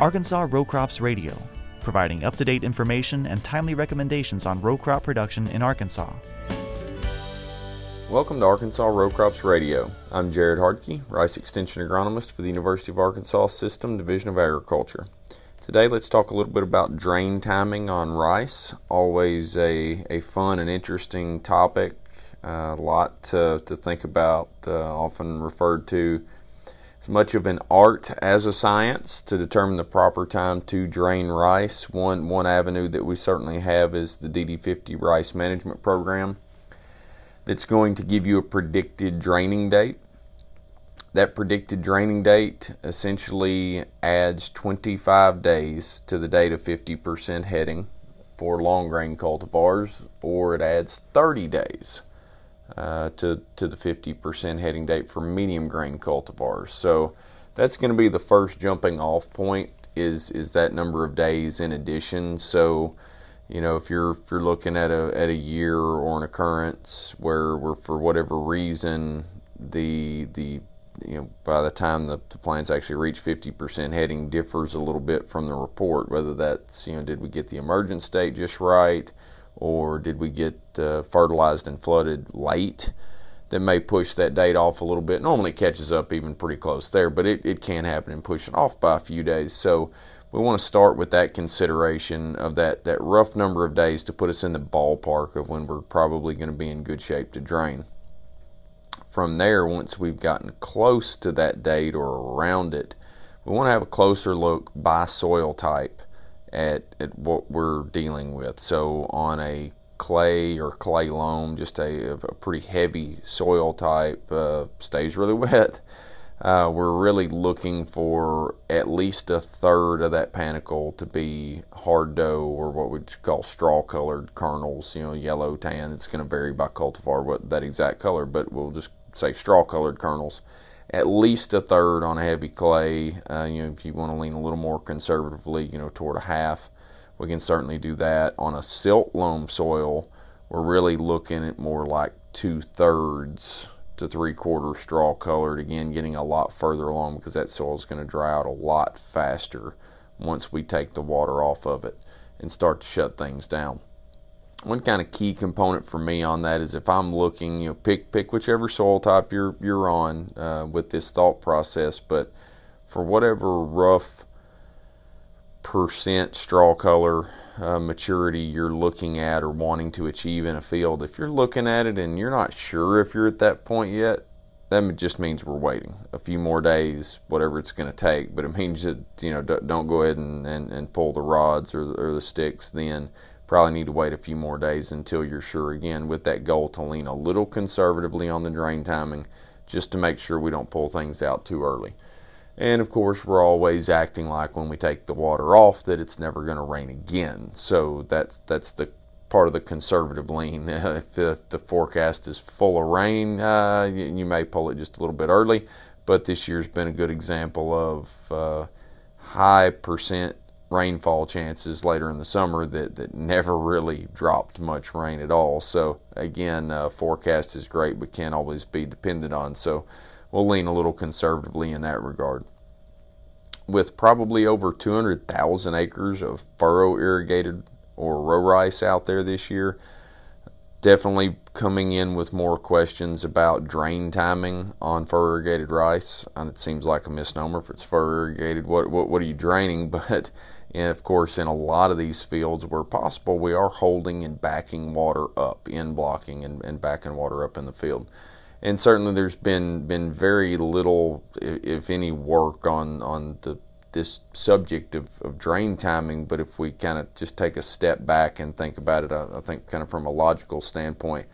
Arkansas Row Crops Radio, providing up to date information and timely recommendations on row crop production in Arkansas. Welcome to Arkansas Row Crops Radio. I'm Jarrod Hardke, Rice Extension Agronomist for the University of Arkansas System Division of Agriculture. Today, let's talk a little bit about drain timing on rice. Always a, a fun and interesting topic. Uh, a lot to, to think about, uh, often referred to as much of an art as a science to determine the proper time to drain rice. One, one avenue that we certainly have is the DD50 Rice Management Program that's going to give you a predicted draining date. That predicted draining date essentially adds 25 days to the date of 50% heading for long grain cultivars, or it adds 30 days uh, to, to the 50% heading date for medium grain cultivars. So that's going to be the first jumping off point is, is that number of days in addition. So you know if you're if you're looking at a at a year or an occurrence where for whatever reason the the you know by the time the, the plants actually reach 50% heading differs a little bit from the report whether that's you know did we get the emergence date just right or did we get uh, fertilized and flooded late that may push that date off a little bit normally it catches up even pretty close there but it, it can happen and push it off by a few days so we want to start with that consideration of that, that rough number of days to put us in the ballpark of when we're probably going to be in good shape to drain. From there, once we've gotten close to that date or around it, we want to have a closer look by soil type at, at what we're dealing with. So, on a clay or clay loam, just a, a pretty heavy soil type, uh, stays really wet uh, we're really looking for at least a third of that panicle to be hard dough or what we call straw colored kernels, you know, yellow, tan. It's going to vary by cultivar what that exact color, but we'll just say straw colored kernels. At least a third on a heavy clay. Uh, you know, if you want to lean a little more conservatively, you know, toward a half, we can certainly do that. On a silt loam soil, we're really looking at more like two thirds to three quarter straw colored. Again, getting a lot further along because that soil is going to dry out a lot faster once we take the water off of it and start to shut things down. One kind of key component for me on that is if I'm looking, you know, pick pick whichever soil type you're you're on uh, with this thought process, but for whatever rough percent straw color uh, maturity you're looking at or wanting to achieve in a field, if you're looking at it and you're not sure if you're at that point yet, that just means we're waiting a few more days, whatever it's going to take. But it means that you know don't go ahead and, and, and pull the rods or, or the sticks. Then probably need to wait a few more days until you're sure again with that goal to lean a little conservatively on the drain timing, just to make sure we don't pull things out too early. And of course, we're always acting like when we take the water off that it's never going to rain again. So that's that's the part of the conservative lean. if, the forecast is full of rain, uh, you, you, may pull it just a little bit early. But this year's been a good example of uh, high percent rainfall chances later in the summer that, that never really dropped much rain at all. So again, uh, forecast is great, but can't always be depended on. So we'll lean a little conservatively in that regard. With probably over 200,000 acres of furrow irrigated or row rice out there this year, definitely coming in with more questions about drain timing on furrow irrigated rice. And it seems like a misnomer if it's furrow irrigated. What, what, what are you draining? But and of course, in a lot of these fields where possible, we are holding and backing water up, in blocking and, and backing water up in the field and certainly there's been been very little, if any, work on on the this subject of, of drain timing. But if we kind of just take a step back and think about it, I, I, think kind of from a logical standpoint,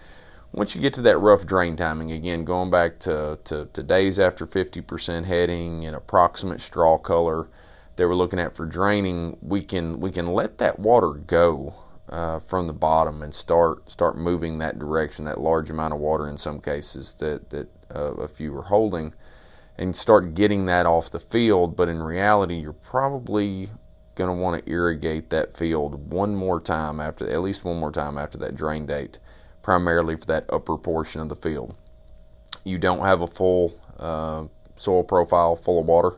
once you get to that rough drain timing, again, going back to, to, to days after 50% heading and approximate straw color that we're looking at for draining, we can we can let that water go uh, from the bottom and start start moving that direction. That large amount of water in some cases that that uh, a few are holding, and start getting that off the field. But in reality, you're probably going to want to irrigate that field one more time after at least one more time after that drain date, primarily for that upper portion of the field. You don't have a full uh, soil profile full of water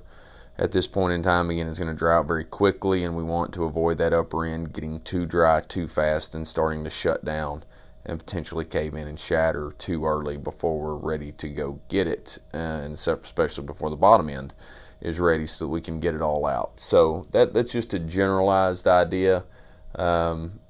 at this point in time, again, it's going to dry out very quickly, and we want to avoid that upper end getting too dry too fast and starting to shut down and potentially cave in and shatter too early before we're ready to go get it, uh, and especially before the bottom end is ready so that we can get it all out. So that that's just a generalized idea. Um,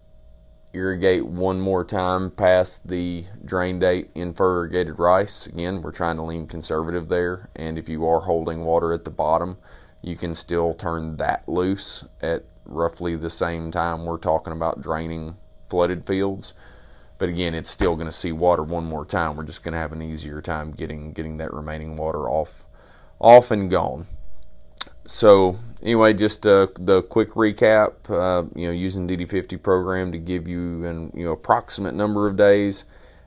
irrigate one more time past the drain date in irrigated rice. Again, we're trying to lean conservative there, and if you are holding water at the bottom, you can still turn that loose at roughly the same time we're talking about draining flooded fields. But again, it's still going to see water one more time. We're just going to have an easier time getting getting that remaining water off off and gone. So anyway, just uh, the quick recap. Uh, you know, using DD50 program to give you an you know approximate number of days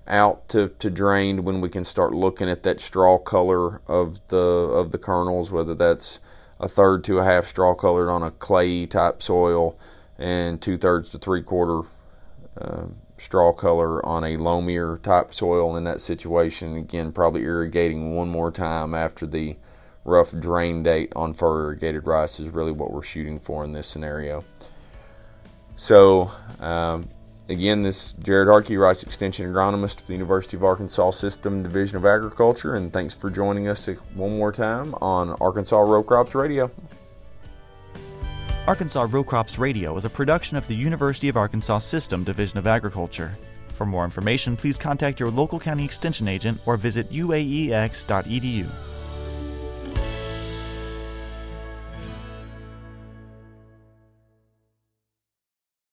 out to, to drain when we can start looking at that straw color of the of the kernels, whether that's a third to a half straw colored on a clay type soil, and two thirds to three quarter uh, straw color on a loamier type soil in that situation. Again, probably irrigating one more time after the rough drain date on furrow irrigated rice is really what we're shooting for in this scenario. So, um, again, this is Jarrod Hardke, Rice Extension Agronomist for the University of Arkansas System Division of Agriculture, and thanks for joining us one more time on Arkansas Row Crops Radio. Arkansas Row Crops Radio is a production of the University of Arkansas System Division of Agriculture. For more information, please contact your local county extension agent or visit uaex.edu.